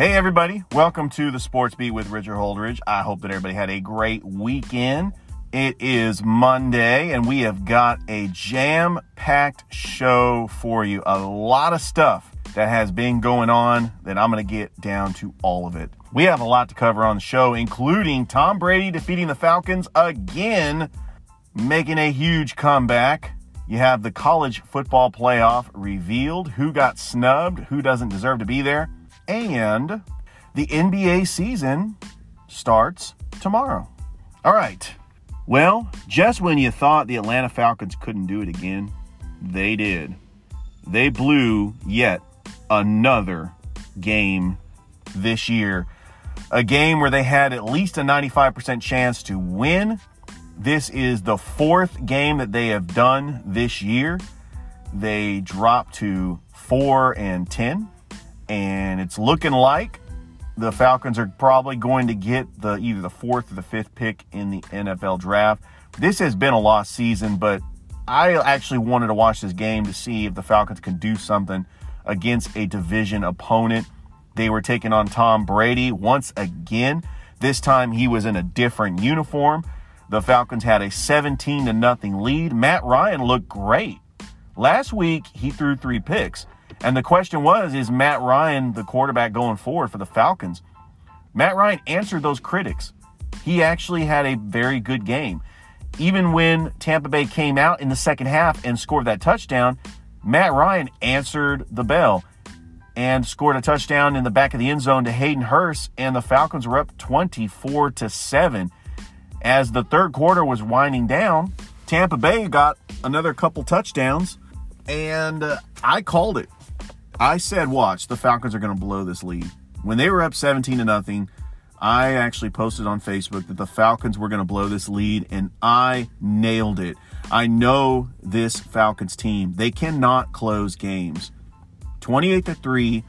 Hey, everybody. Welcome to the Sports Beat with Richard Holdridge. I hope that everybody had a great weekend. It is Monday, and we have got a jam packed show for you. A lot of stuff that has been going on that I'm going to get down to all of it. We have a lot to cover on the show, including Tom Brady defeating the Falcons again, making a huge comeback. You have the college football playoff revealed, who got snubbed, who doesn't deserve to be there and the NBA season starts tomorrow. All right. Well, just when you thought the Atlanta Falcons couldn't do it again, they did. They blew yet another game this year. A game where they had at least a 95% chance to win. This is the fourth game that they have done this year. They dropped to 4 and 10 and it's looking like the Falcons are probably going to get the either the fourth or the fifth pick in the NFL draft. This has been a lost season, but I actually wanted to watch this game to see if the Falcons can do something against a division opponent. They were taking on Tom Brady once again. This time he was in a different uniform. The Falcons had a 17 to nothing lead. Matt Ryan looked great. Last week he threw 3 picks. And the question was, is Matt Ryan the quarterback going forward for the Falcons? Matt Ryan answered those critics. He actually had a very good game. Even when Tampa Bay came out in the second half and scored that touchdown, Matt Ryan answered the bell and scored a touchdown in the back of the end zone to Hayden Hurst, and the Falcons were up 24 to 7. As the third quarter was winding down, Tampa Bay got another couple touchdowns, and uh, I called it. I said, watch, the Falcons are going to blow this lead. When they were up 17 to nothing, I actually posted on Facebook that the Falcons were going to blow this lead, and I nailed it. I know this Falcons team. They cannot close games. 28 to 3.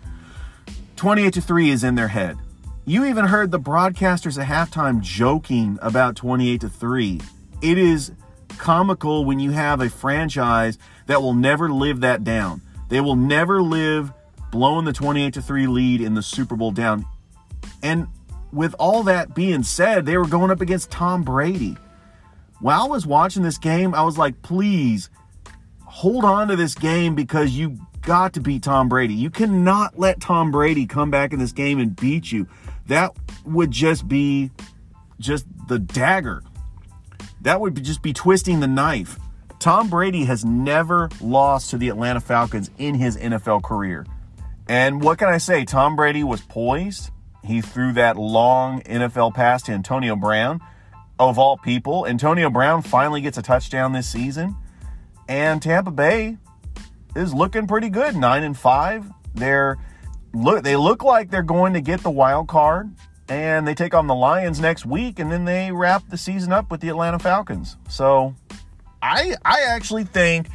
28 to 3 is in their head. You even heard the broadcasters at halftime joking about 28 to 3. It is comical when you have a franchise that will never live that down. They will never live blowing the 28 to 3 lead in the Super Bowl down. And with all that being said, they were going up against Tom Brady. While I was watching this game, I was like, please hold on to this game because you got to beat Tom Brady. You cannot let Tom Brady come back in this game and beat you. That would just be just the dagger. That would just be twisting the knife. Tom Brady has never lost to the Atlanta Falcons in his NFL career. And what can I say? Tom Brady was poised. He threw that long NFL pass to Antonio Brown. Of all people, Antonio Brown finally gets a touchdown this season. And Tampa Bay is looking pretty good. 9 and 5. They're look they look like they're going to get the wild card and they take on the Lions next week and then they wrap the season up with the Atlanta Falcons. So, I I actually think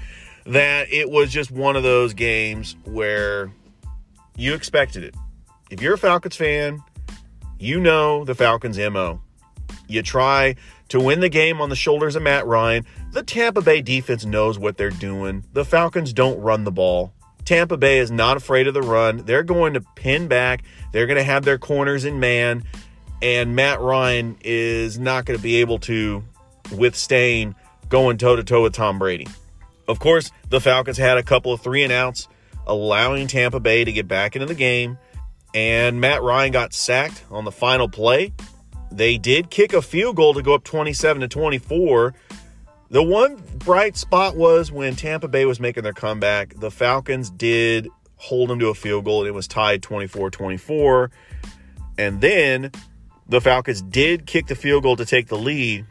that it was just one of those games where you expected it. If you're a Falcons fan, you know the Falcons MO. You try to win the game on the shoulders of Matt Ryan. The Tampa Bay defense knows what they're doing. The Falcons don't run the ball. Tampa Bay is not afraid of the run. They're going to pin back. They're going to have their corners in man. And Matt Ryan is not going to be able to withstand going toe to toe with Tom Brady. Of course, the Falcons had a couple of three and outs, allowing Tampa Bay to get back into the game. And Matt Ryan got sacked on the final play. They did kick a field goal to go up 27 to 24. The one bright spot was when Tampa Bay was making their comeback. The Falcons did hold them to a field goal, and it was tied 24 24. And then the Falcons did kick the field goal to take the lead.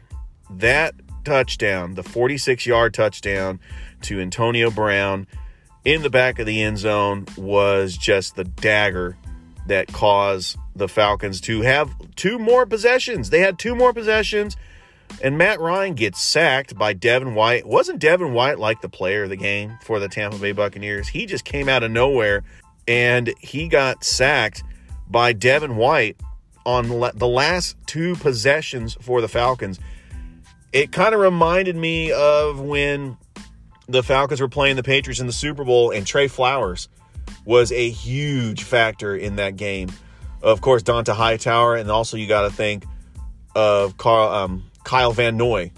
That touchdown, the 46 yard touchdown to Antonio Brown in the back of the end zone, was just the dagger that caused the Falcons to have two more possessions. They had two more possessions, and Matt Ryan gets sacked by Devin White. Wasn't Devin White like the player of the game for the Tampa Bay Buccaneers? He just came out of nowhere and he got sacked by Devin White on the last two possessions for the Falcons. It kind of reminded me of when the Falcons were playing the Patriots in the Super Bowl and Trey Flowers was a huge factor in that game. Of course, Dont'a Hightower, and also you got to think of Carl, um, Kyle Van Noy.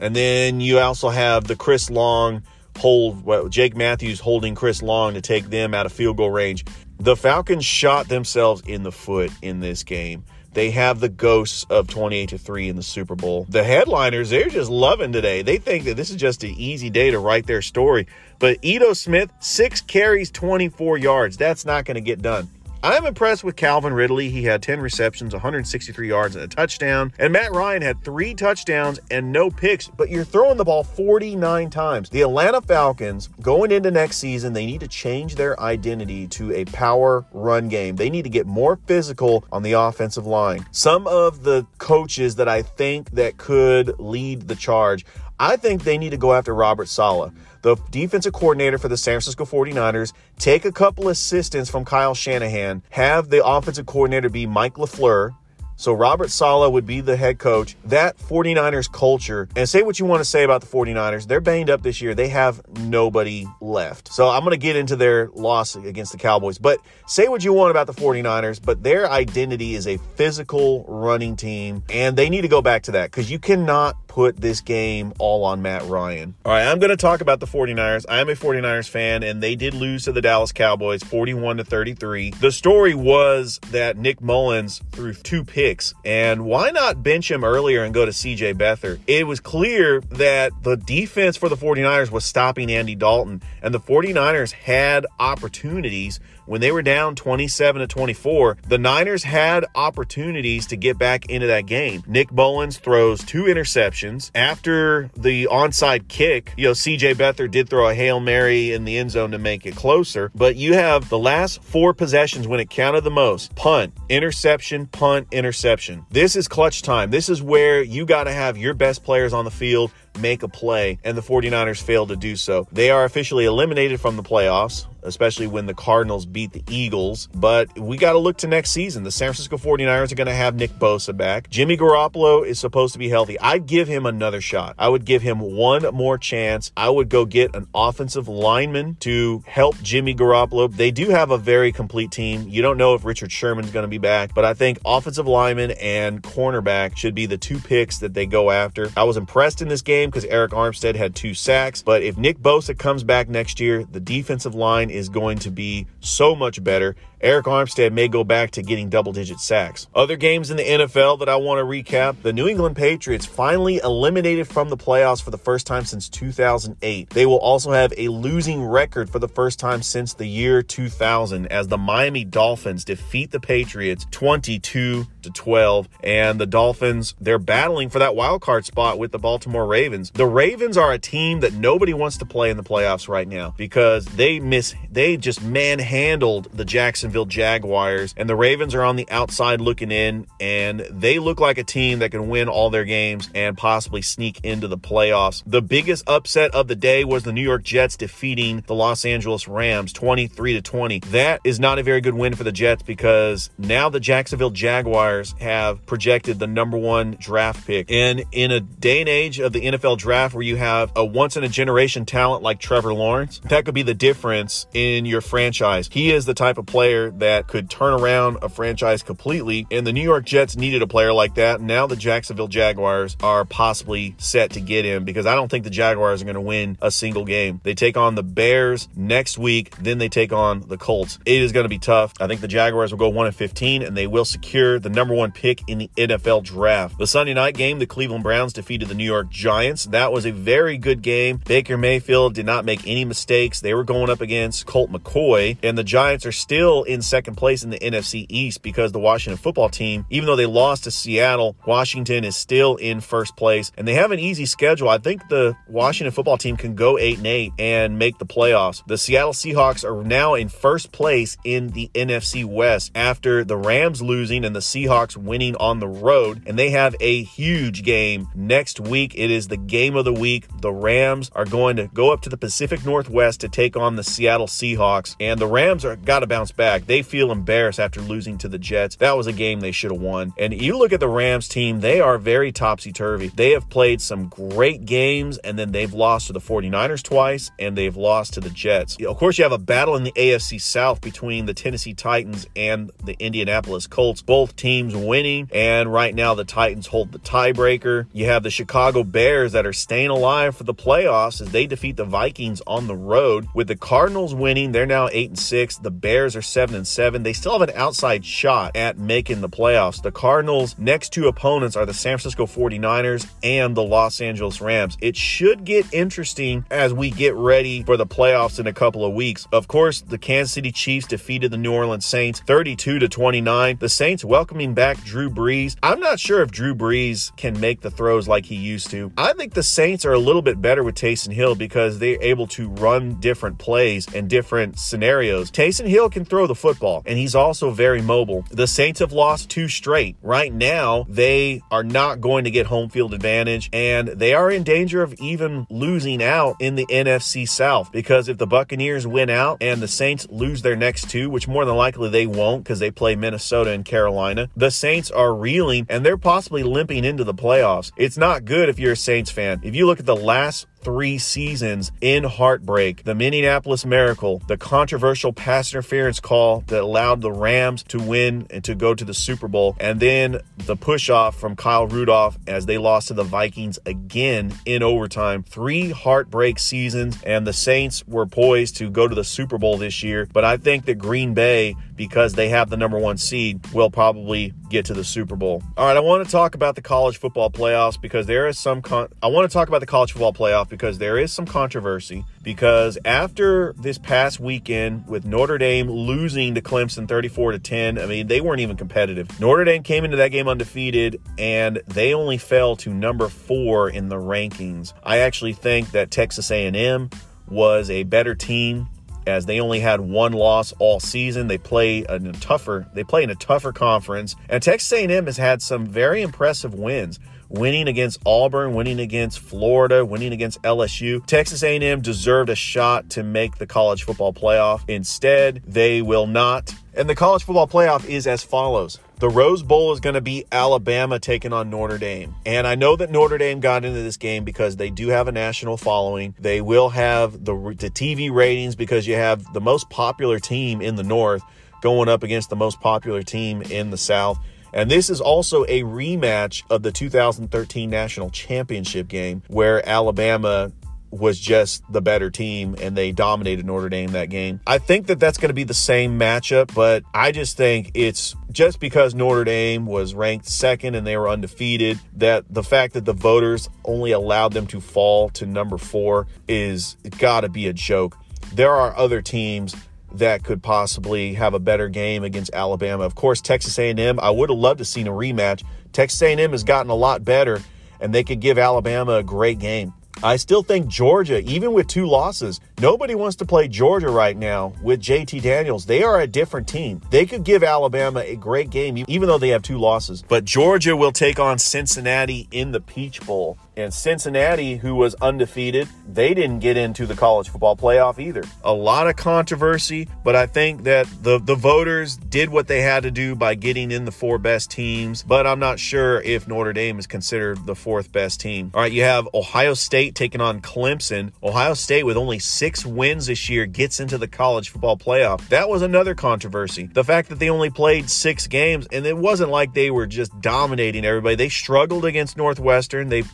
And then you also have the Chris Long hold, well, Jake Matthews holding Chris Long to take them out of field goal range. The Falcons shot themselves in the foot in this game. They have the ghosts of 28 to 3 in the Super Bowl. The headliners, they're just loving today. They think that this is just an easy day to write their story. But Ito Smith, six carries, 24 yards. That's not going to get done. I'm impressed with Calvin Ridley. He had 10 receptions, 163 yards, and a touchdown. And Matt Ryan had three touchdowns and no picks, but you're throwing the ball 49 times. The Atlanta Falcons, going into next season, they need to change their identity to a power run game. They need to get more physical on the offensive line. Some of the coaches that I think that could lead the charge, I think they need to go after Robert Saleh the defensive coordinator for the San Francisco 49ers, take a couple assistants from Kyle Shanahan, have the offensive coordinator be Mike LaFleur, so Robert Saleh would be the head coach. That 49ers culture, and say what you want to say about the 49ers, they're banged up this year. They have nobody left. So I'm going to get into their loss against the Cowboys. But say what you want about the 49ers, but their identity is a physical running team, and they need to go back to that because you cannot put this game all on Matt Ryan. All right, I'm going to talk about the 49ers. I am a 49ers fan, and they did lose to the Dallas Cowboys 41 to 33. The story was that Nick Mullens threw two picks, and why not bench him earlier and go to CJ Beathard? It was clear that the defense for the 49ers was stopping Andy Dalton, and the 49ers had opportunities when they were down 27 to 24, the Niners had opportunities to get back into that game. Nick Mullens throws two interceptions after the onside kick. You know, CJ Beathard did throw a Hail Mary in the end zone to make it closer, but you have the last four possessions when it counted the most punt, interception, punt, interception. This is clutch time. This is where you got to have your best players on the field make a play, and the 49ers failed to do so. They are officially eliminated from the playoffs especially when the Cardinals beat the Eagles. But we got to look to next season. The San Francisco 49ers are going to have Nick Bosa back. Jimmy Garoppolo is supposed to be healthy. I'd give him another shot. I would give him one more chance. I would go get an offensive lineman to help Jimmy Garoppolo. They do have a very complete team. You don't know if Richard Sherman's going to be back, but I think offensive lineman and cornerback should be the two picks that they go after. I was impressed in this game because Arik Armstead had two sacks, but if Nick Bosa comes back next year, the defensive line is going to be so much better. Arik Armstead may go back to getting double digit sacks. Other games in the NFL that I want to recap the New England Patriots finally eliminated from the playoffs for the first time since 2008. They will also have a losing record for the first time since the year 2000 as the Miami Dolphins defeat the Patriots 22 to 12. And the Dolphins, they're battling for that wild card spot with the Baltimore Ravens. The Ravens are a team that nobody wants to play in the playoffs right now because they miss, they just manhandled the Jacksonville Jaguars, and the Ravens are on the outside looking in, and they look like a team that can win all their games and possibly sneak into the playoffs. The biggest upset of the day was the New York Jets defeating the Los Angeles Rams 23 to 20. That is not a very good win for the Jets because now the Jacksonville Jaguars have projected the number one draft pick. And in a day and age of the NFL draft where you have a once in a generation talent like Trevor Lawrence, that could be the difference in your franchise. He is the type of player player that could turn around a franchise completely. And the New York Jets needed a player like that. Now the Jacksonville Jaguars are possibly set to get him because I don't think the Jaguars are going to win a single game. They take on the Bears next week, then they take on the Colts. It is going to be tough. I think the Jaguars will go 1 and 15 and they will secure the number one pick in the NFL draft. The Sunday night game, the Cleveland Browns defeated the New York Giants. That was a very good game. Baker Mayfield did not make any mistakes. They were going up against Colt McCoy, and the Giants are still in second place in the NFC East because the Washington football team, even though they lost to Seattle, Washington is still in first place, and they have an easy schedule. I think the Washington football team can go 8 and 8 and make the playoffs. The Seattle Seahawks are now in first place in the NFC West after the Rams losing and the Seahawks winning on the road, and they have a huge game next week. It is the game of the week. The Rams are going to go up to the Pacific Northwest to take on the Seattle Seahawks, and the Rams are got to bounce back. They feel embarrassed after losing to the Jets. That was a game they should have won. And you look at the Rams team, they are very topsy turvy. They have played some great games, and then they've lost to the 49ers twice, and they've lost to the Jets. Of course, you have a battle in the AFC South between the Tennessee Titans and the Indianapolis Colts, both teams winning, and right now the Titans hold the tiebreaker. You have the Chicago Bears that are staying alive for the playoffs as they defeat the Vikings on the road. With the Cardinals winning, they're now 8 and 6. The Bears are 7 and 7. They still have an outside shot at making the playoffs. The Cardinals' next two opponents are the San Francisco 49ers and the Los Angeles Rams. It should get interesting as we get ready for the playoffs in a couple of weeks. Of course, the Kansas City Chiefs defeated the New Orleans Saints 32 to 29. The Saints welcoming back Drew Brees. I'm not sure if Drew Brees can make the throws like he used to. I think the Saints are a little bit better with Taysom Hill because they're able to run different plays and different scenarios. Taysom Hill can throw the football and he's also very mobile. The Saints have lost two straight. Right now, they are not going to get home field advantage and they are in danger of even losing out in the NFC South because if the Buccaneers win out and the Saints lose their next two, which more than likely they won't because they play Minnesota and Carolina, the Saints are reeling and they're possibly limping into the playoffs. It's not good if you're a Saints fan. If you look at the last three seasons in heartbreak. The Minneapolis Miracle, the controversial pass interference call that allowed the Rams to win and to go to the Super Bowl, and then the push off from Kyle Rudolph as they lost to the Vikings again in overtime. Three heartbreak seasons, and the Saints were poised to go to the Super Bowl this year. But I think that Green Bay, because they have the number one seed, will probably get to the Super Bowl. All right, I want to talk about the college football playoffs because there is some. Con- I want to talk about the college football playoff because there is some controversy. Because after this past weekend with Notre Dame losing to Clemson 34 to 10, I mean, they weren't even competitive. Notre Dame came into that game undefeated and they only fell to number 4 in the rankings. I actually think that Texas A&M was a better team as they only had one loss all season. They play in a tougher they play in a tougher conference, and Texas A&M has had some very impressive wins. Winning against Auburn, winning against Florida, winning against LSU. Texas A&M deserved a shot to make the college football playoff. Instead, they will not. And the college football playoff is as follows. The Rose Bowl is going to be Alabama taking on Notre Dame. And I know that Notre Dame got into this game because they do have a national following. They will have the, the TV ratings because you have the most popular team in the North going up against the most popular team in the South. And this is also a rematch of the 2013 National Championship game where Alabama was just the better team and they dominated Notre Dame that game. I think that that's going to be the same matchup, but I just think it's just because Notre Dame was ranked second and they were undefeated that the fact that the voters only allowed them to fall to number 4 is got to be a joke. There are other teams that could possibly have a better game against Alabama. Of course, Texas A&M, I would have loved to seen a rematch. Texas A&M has gotten a lot better and they could give Alabama a great game. I still think Georgia, even with two losses, nobody wants to play Georgia right now with JT Daniels. They are a different team. They could give Alabama a great game, even though they have two losses. But Georgia will take on Cincinnati in the Peach Bowl. And Cincinnati, who was undefeated, they didn't get into the college football playoff either. A lot of controversy, but I think that the, the voters did what they had to do by getting in the four best teams. But I'm not sure if Notre Dame is considered the fourth best team. All right, you have Ohio State taking on Clemson. Ohio State, with only six wins this year, gets into the college football playoff. That was another controversy. The fact that they only played six games, and it wasn't like they were just dominating everybody. They struggled against Northwestern. They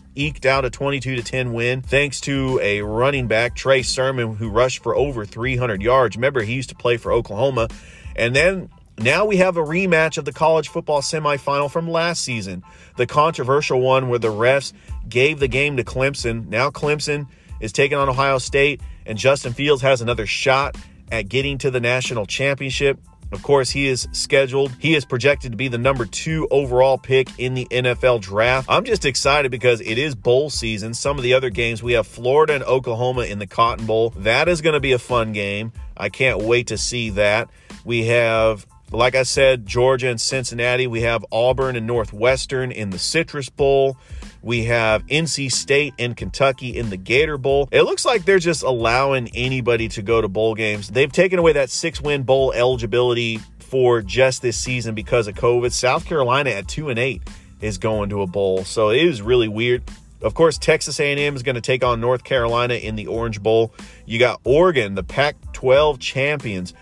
out a 22 to 10 win thanks to a running back, Trey Sermon, who rushed for over 300 yards. Remember, he used to play for Oklahoma. And then Now we have a rematch of the college football semifinal from last season, the controversial one where the refs gave the game to Clemson. Now Clemson is taking on Ohio State, and Justin Fields has another shot at getting to the national championship. Of course, he is scheduled. He is projected to be the number two overall pick in the NFL draft. I'm just excited because it is bowl season. Some of the other games, we have Florida and Oklahoma in the Cotton Bowl. That is going to be a fun game. I can't wait to see that. We have like I said, Georgia and Cincinnati. We have Auburn and Northwestern in the Citrus Bowl. We have NC State and Kentucky in the Gator Bowl. It looks like they're just allowing anybody to go to bowl games. They've taken away that six win bowl eligibility for just this season because of COVID. South Carolina at 2 and 8 is going to a bowl. So it is really weird. Of course, Texas A&M is going to take on North Carolina in the Orange Bowl. You got Oregon, the Pac-12 champions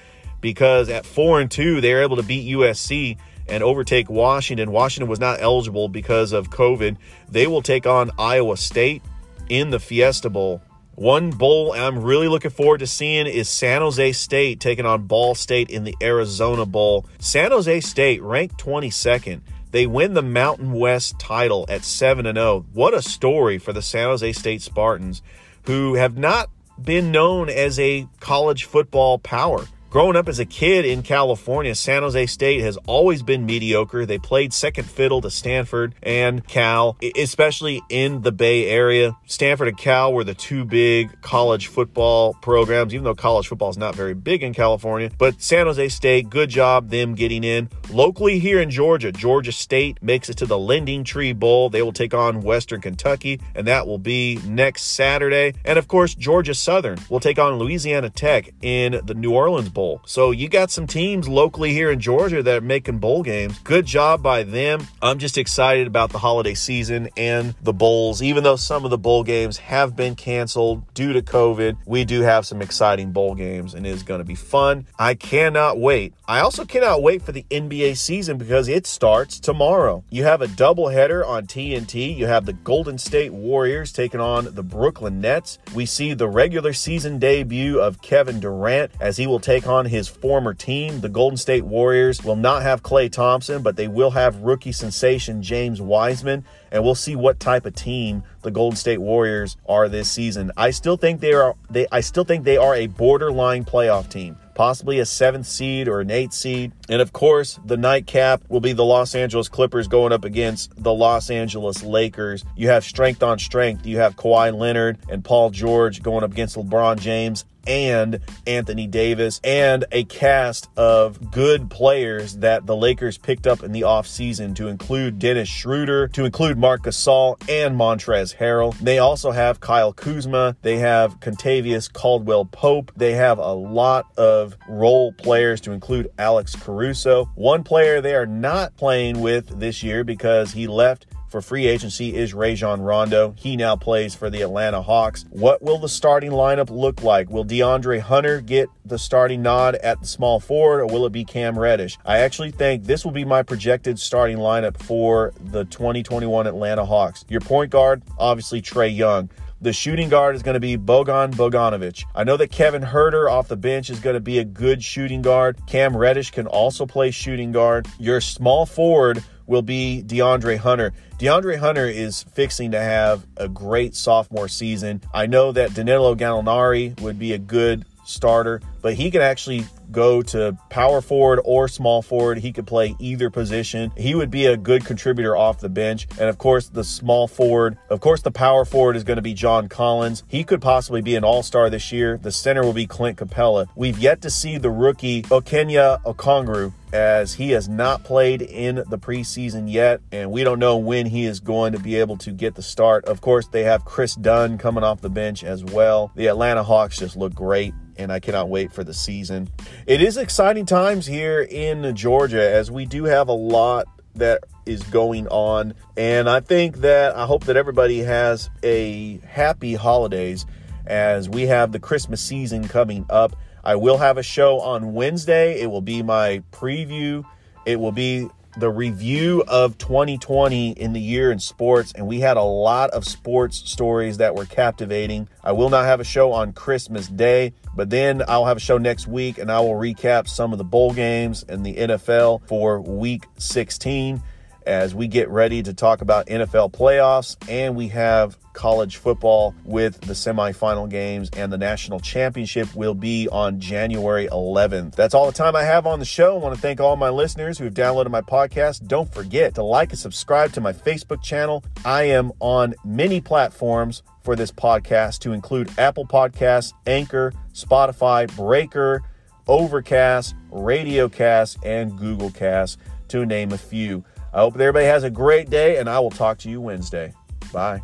because at 4 and 2 they're able to beat USC and overtake Washington. Washington was not eligible because of COVID. They will take on Iowa State in the Fiesta Bowl. One bowl I'm really looking forward to seeing is San Jose State taking on Ball State in the Arizona Bowl. San Jose State ranked 22nd. They win the Mountain West title at 7 0. What a story for the San Jose State Spartans, who have not been known as a college football power. Growing up as a kid in California, San Jose State has always been mediocre. They played second fiddle to Stanford and Cal, especially in the Bay Area. Stanford and Cal were the two big college football programs, even though college football is not very big in California. But San Jose State, good job them getting in. Locally here in Georgia, Georgia State makes it to the LendingTree Bowl. They will take on Western Kentucky, and that will be next Saturday. And of course, Georgia Southern will take on Louisiana Tech in the New Orleans Bowl. Bowl. So you got some teams locally here in Georgia that are making bowl games. Good job by them. I'm just excited about the holiday season and the bowls. Even though some of the bowl games have been canceled due to COVID, we do have some exciting bowl games and it is going to be fun. I cannot wait. I also cannot wait for the NBA season because it starts tomorrow. You have a doubleheader on TNT. You have the Golden State Warriors taking on the Brooklyn Nets. We see the regular season debut of Kevin Durant as he will take on his former team. The Golden State Warriors will not have Klay Thompson, but they will have rookie sensation James Wiseman, and we'll see what type of team the Golden State Warriors are this season. I still think they are they I still think they are a borderline playoff team possibly a seventh seed or an eighth seed. And of course, the nightcap will be the Los Angeles Clippers going up against the Los Angeles Lakers. You have strength on strength. You have Kawhi Leonard and Paul George going up against LeBron James and Anthony Davis and a cast of good players that the Lakers picked up in the offseason to include Dennis Schroeder, to include Marc Gasol and Montrezl Harrell. They also have Kyle Kuzma. They have Kentavious Caldwell Pope. They have a lot of role players to include Alex Caruso. One player they are not playing with this year because he left for free agency is Rajon Rondo. He now plays for the Atlanta Hawks. What will the starting lineup look like? Will DeAndre Hunter get the starting nod at the small forward, or will it be Cam Reddish? I actually think this will be my projected starting lineup for the 2021 Atlanta Hawks. Your point guard, obviously Trae Young. The shooting guard is going to be Bogdan Bogdanovic. I know that Kevin Huerter off the bench is going to be a good shooting guard. Cam Reddish can also play shooting guard. Your small forward will be DeAndre Hunter. DeAndre Hunter is fixing to have a great sophomore season. I know that Danilo Gallinari would be a good starter, but he can actually go to power forward or small forward. He could play either position. He would be a good contributor off the bench. And of course, the small forward, of course, the power forward is going to be John Collins. He could possibly be an all star this year. The center will be Clint Capela. We've yet to see the rookie Onyeka Okongwu as he has not played in the preseason yet, and we don't know when he is going to be able to get the start. Of course, they have Kris Dunn coming off the bench as well. The Atlanta Hawks just look great and I cannot wait for the season. It is exciting times here in Georgia as we do have a lot that is going on. And I think that I hope that everybody has a happy holidays as we have the Christmas season coming up. I will have a show on Wednesday. It will be my preview. It will be the review of 2020 in the year in sports, and we had a lot of sports stories that were captivating. I will not have a show on Christmas Day, but then I'll have a show next week and I will recap some of the bowl games and the NFL for week 16 as we get ready to talk about NFL playoffs and we have college football with the semifinal games and the national championship will be on January 11th. That's all the time I have on the show. I want to thank all my listeners who have downloaded my podcast. Don't forget to like and subscribe to my Facebook channel. I am on many platforms for this podcast to include Apple Podcasts, Anchor, Spotify, Breaker, Overcast, Radiocast, and Google Cast, to name a few. I hope everybody has a great day, and I will talk to you Wednesday. Bye.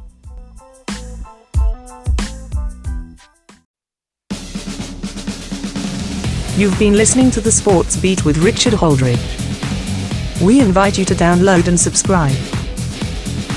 You've been listening to the Sports Beat with Richard Holdridge. We invite you to download and subscribe.